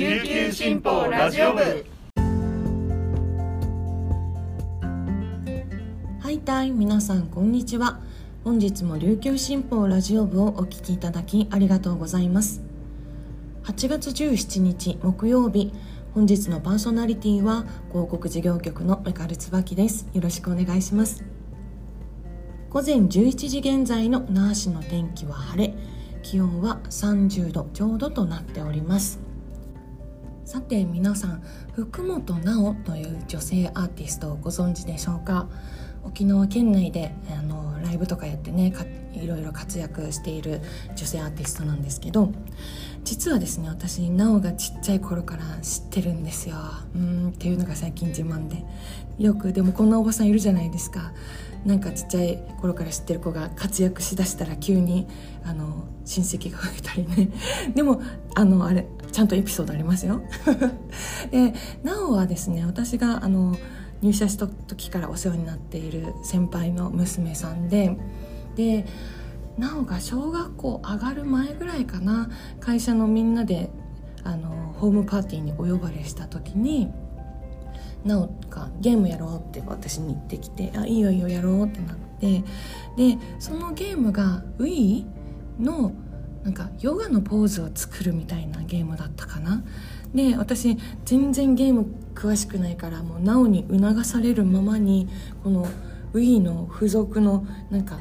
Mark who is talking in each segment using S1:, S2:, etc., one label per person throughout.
S1: 琉球新報ラジオ部。
S2: はいたい皆さんこんにちは。本日も琉球新報ラジオ部をお聞きいただきありがとうございます。8月17日木曜日本日のパーソナリティは広告事業局のメカル椿です。よろしくお願いします。午前11時現在の那覇市の天気は晴れ。気温は30度ちょうどとなっております。さて皆さん福本直という女性アーティストをご存知でしょうか？沖縄県内であのライブとかやってねいろいろ活躍している女性アーティストなんですけど実はですね私なおがちっちゃい頃から知ってるんですよ。うんっていうのが最近自慢で。よくでもこんなおばさんいるじゃないですか。なんかちっちゃい頃から知ってる子が活躍しだしたら急にあの親戚が増えたりね。でもあのあれちゃんとエピソードありますよ。でなおはですね私があの入社した時からお世話になっている先輩の娘さんででなおが小学校上がる前ぐらいかな会社のみんなであのホームパーティーにお呼ばれした時になおがゲームやろうって私に言ってきて「あいいよいいよやろう」ってなってでそのゲームが Wii のなんかヨガのポーズを作るみたいなゲームだったかな。で私全然ゲーム詳しくないからもうなおに促されるままにこの Wii の付属のなんか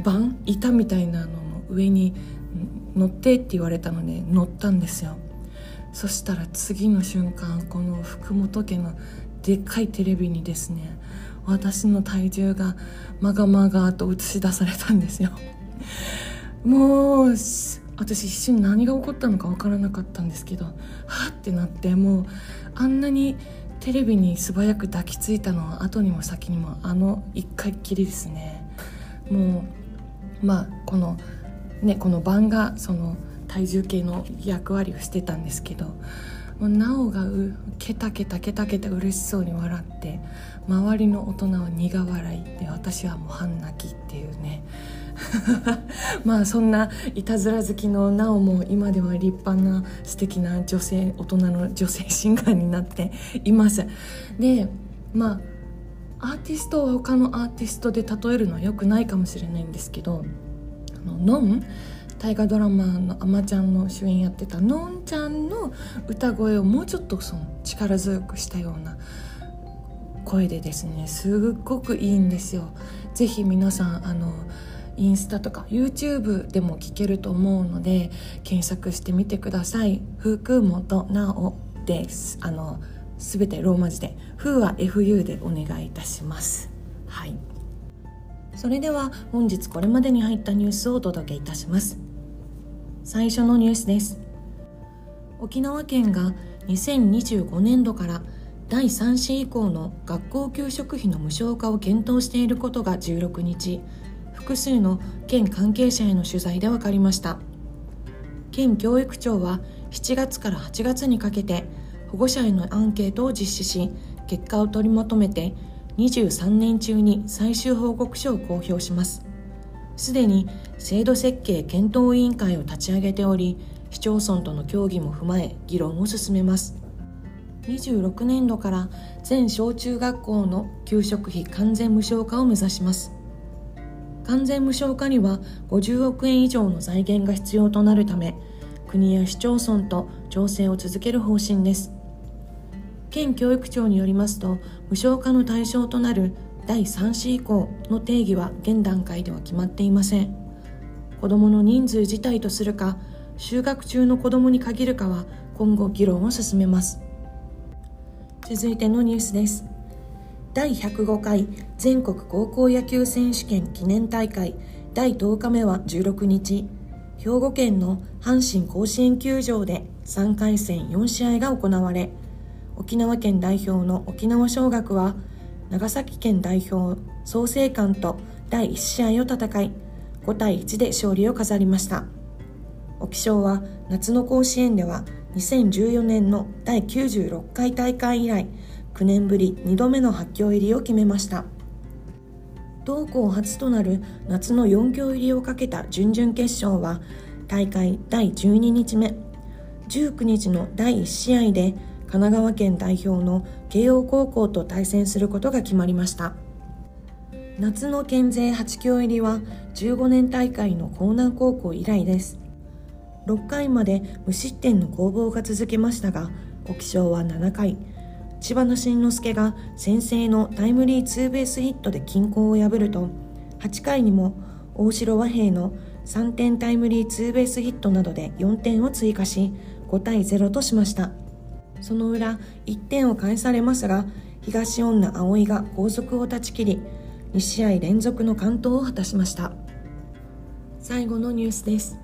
S2: 板板みたいなのの上に乗ってって言われたので乗ったんですよ。そしたら次の瞬間この福本家のでっかいテレビにですね私の体重がまがまがと映し出されたんですよ。もう私一瞬何が起こったのか分からなかったんですけどはってなってもうあんなにテレビに素早く抱きついたのは後にも先にもあの一回きりですね。もうまあこのねこの版がその体重計の役割をしてたんですけどもうなおがうケタケタケタケタ嬉しそうに笑って周りの大人は苦笑いで私はもう半泣きっていうね。まあそんないたずら好きのなおも今では立派な素敵な女性大人の女性シンガーになっていますでまあアーティストは他のアーティストで例えるのはよくないかもしれないんですけどあのノン大河ドラマの「あまちゃん」の主演やってたのんちゃんの歌声をもうちょっとその力強くしたような声でですねすっごくいいんですよ。ぜひ皆さんあのインスタとか YouTube でも聞けると思うので検索してみてください。福本直です。あのすべてローマ字で「ふ」は FU でお願いいたします。はい。それでは本日これまでに入ったニュースをお届けいたします。最初のニュースです。沖縄県が2025年度から第3子以降の学校給食費の無償化を検討していることが16日。複数の県関係者への取材で分かりました。県教育庁は7月から8月にかけて保護者へのアンケートを実施し結果を取りまとめて23年中に最終報告書を公表します。すでに制度設計検討委員会を立ち上げており市町村との協議も踏まえ議論を進めます。26年度から全小中学校の給食費完全無償化を目指します。完全無償化には50億円以上の財源が必要となるため国や市町村と調整を続ける方針です。県教育庁によりますと無償化の対象となる第3子以降の定義は現段階では決まっていません。子どもの人数自体とするか就学中の子どもに限るかは今後議論を進めます。続いてのニュースです。第105回全国高校野球選手権記念大会。第10日目は16日。兵庫県の阪神甲子園球場で3回戦4試合が行われ。沖縄県代表の沖縄尚学は長崎県代表創成館と第1試合を戦い5対1で勝利を飾りました。沖尚は夏の甲子園では2014年の第96回大会以来9年ぶり2度目の発強入りを決めました。同校初となる夏の4強入りをかけた準々決勝は大会第12日目19日の第1試合で神奈川県代表の慶応高校と対戦することが決まりました。夏の県勢8強入りは15年大会の江南高校以来です。6回まで無失点の攻防が続きましたが沖賞は7回千葉の慎之介が先制のタイムリーツーベースヒットで均衡を破ると8回にも大城和平の3点タイムリーツーベースヒットなどで4点を追加し5対0としました。その裏1点を返されますが東恩納葵が後続を断ち切り2試合連続の完投を果たしました。最後のニュースです。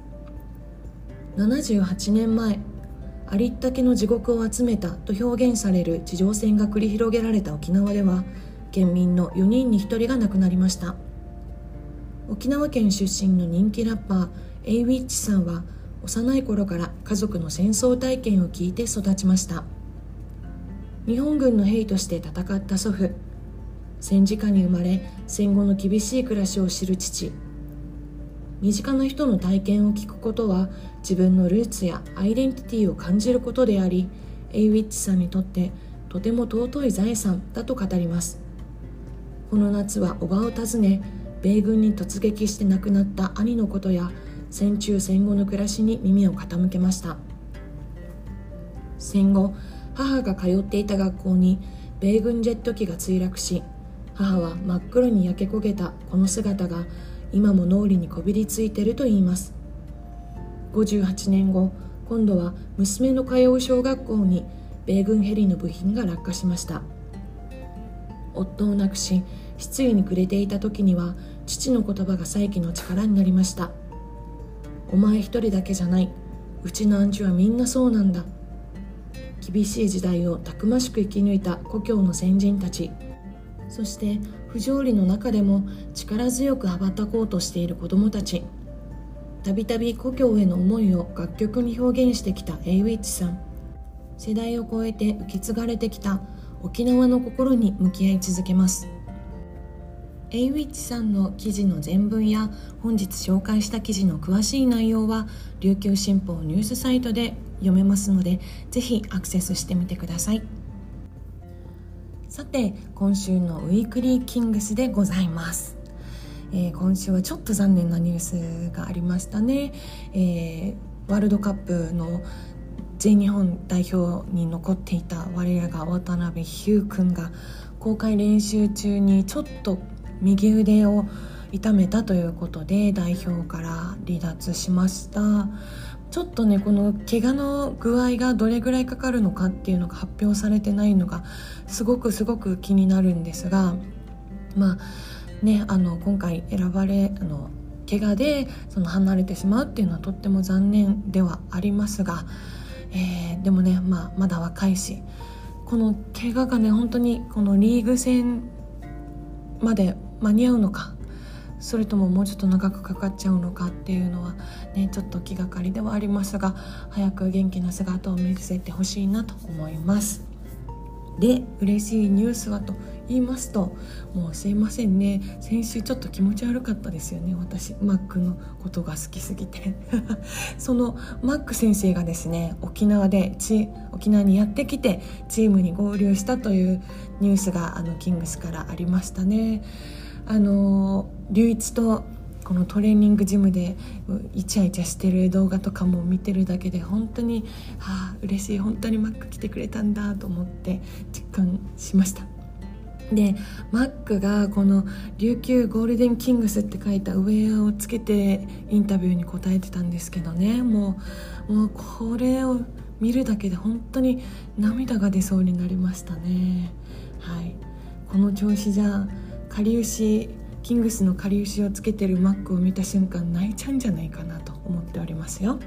S2: 78年前ありったけの地獄を集めたと表現される地上戦が繰り広げられた沖縄では県民の4人に1人が亡くなりました。沖縄県出身の人気ラッパーエイウィッチさんは幼い頃から家族の戦争体験を聞いて育ちました。日本軍の兵として戦った祖父。戦時下に生まれ戦後の厳しい暮らしを知る父。身近な人の体験を聞くことは自分のルーツやアイデンティティを感じることでありエイウィッチさんにとってとても尊い財産だと語ります。この夏は叔母を訪ね米軍に突撃して亡くなった兄のことや戦中戦後の暮らしに耳を傾けました。戦後母が通っていた学校に米軍ジェット機が墜落し母は真っ黒に焼け焦げたこの姿が今も脳裏にこびりついてると言います。58年後今度は娘の通う小学校に米軍ヘリの部品が落下しました。夫を亡くし失意に暮れていた時には父の言葉が再起の力になりました。お前一人だけじゃない。うちのアンチはみんなそうなんだ。厳しい時代をたくましく生き抜いた故郷の先人たち。そして不条理の中でも力強く羽ばたこうとしている子どもたち。たびたび故郷への思いを楽曲に表現してきたエイウィッチさん。世代を超えて受け継がれてきた沖縄の心に向き合い続けます。エイウィッチさんの記事の全文や本日紹介した記事の詳しい内容は琉球新報ニュースサイトで読めますのでぜひアクセスしてみてください。さて今週のウィークリーキングスでございます。えー、今週はちょっと残念なニュースがありましたね、えー、ワールドカップの全日本代表に残っていた我らが渡辺ヒュー君が公開練習中にちょっと右腕を痛めたということで代表から離脱しました。ちょっとねこの怪我の具合がどれぐらいかかるのかっていうのが発表されてないのがすごくすごく気になるんですがまあねあの今回選ばれあの怪我でその離れてしまうっていうのはとっても残念ではありますが、えー、でもね、まあ、まだ若いしこの怪我がね本当にこのリーグ戦まで間に合うのかそれとももうちょっと長くかかっちゃうのかっていうのはねちょっと気がかりではありますが早く元気な姿を見せてほしいなと思います。で嬉しいニュースはと言いますともうすいませんね。先週ちょっと気持ち悪かったですよね私。マックのことが好きすぎて。そのマック先生がですね沖縄でち沖縄にやってきてチームに合流したというニュースがあのキングスからありましたね。あの龍一とこのトレーニングジムでイチャイチャしてる動画とかも見てるだけで本当にはあ嬉しい。本当にマック来てくれたんだと思って実感しました。でマックがこの琉球ゴールデンキングスって書いたウェアをつけてインタビューに答えてたんですけどね。もうもうこれを見るだけで本当に涙が出そうになりましたね。はい。この調子じゃかりゆしキングスのかりゆしをつけてるマックを見た瞬間泣いちゃうんじゃないかなと思っておりますよ。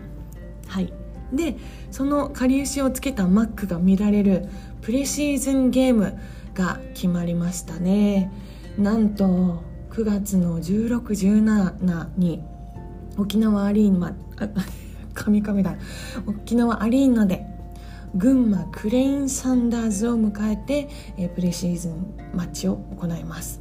S2: はい。でそのかりゆしをつけたマックが見られるプレシーズンゲームが決まりましたね。なんと9月の1617に沖縄アリーナカミカミだ。沖縄アリーナで群馬クレインサンダーズを迎えて、プレシーズンマッチを行います。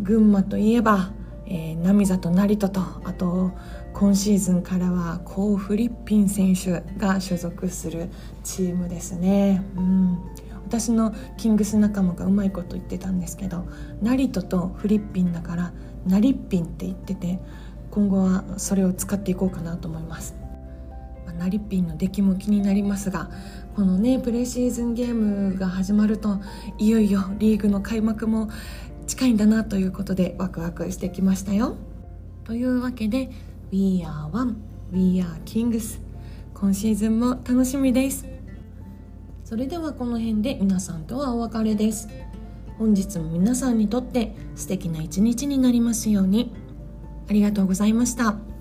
S2: 群馬といえば、えー、波里成人とあと今シーズンからはコー・フリッピン選手が所属するチームですね、うん、私のキングス仲間がうまいこと言ってたんですけどナリトとフリッピンだからナリッピンって言ってて今後はそれを使っていこうかなと思います。ナリピンの出来も気になりますがこのねプレシーズンゲームが始まるといよいよリーグの開幕も近いんだなということでワクワクしてきましたよ。というわけで We are one We are kings. 今シーズンも楽しみです。それではこの辺で皆さんとはお別れです。本日も皆さんにとって素敵な一日になりますように。ありがとうございました。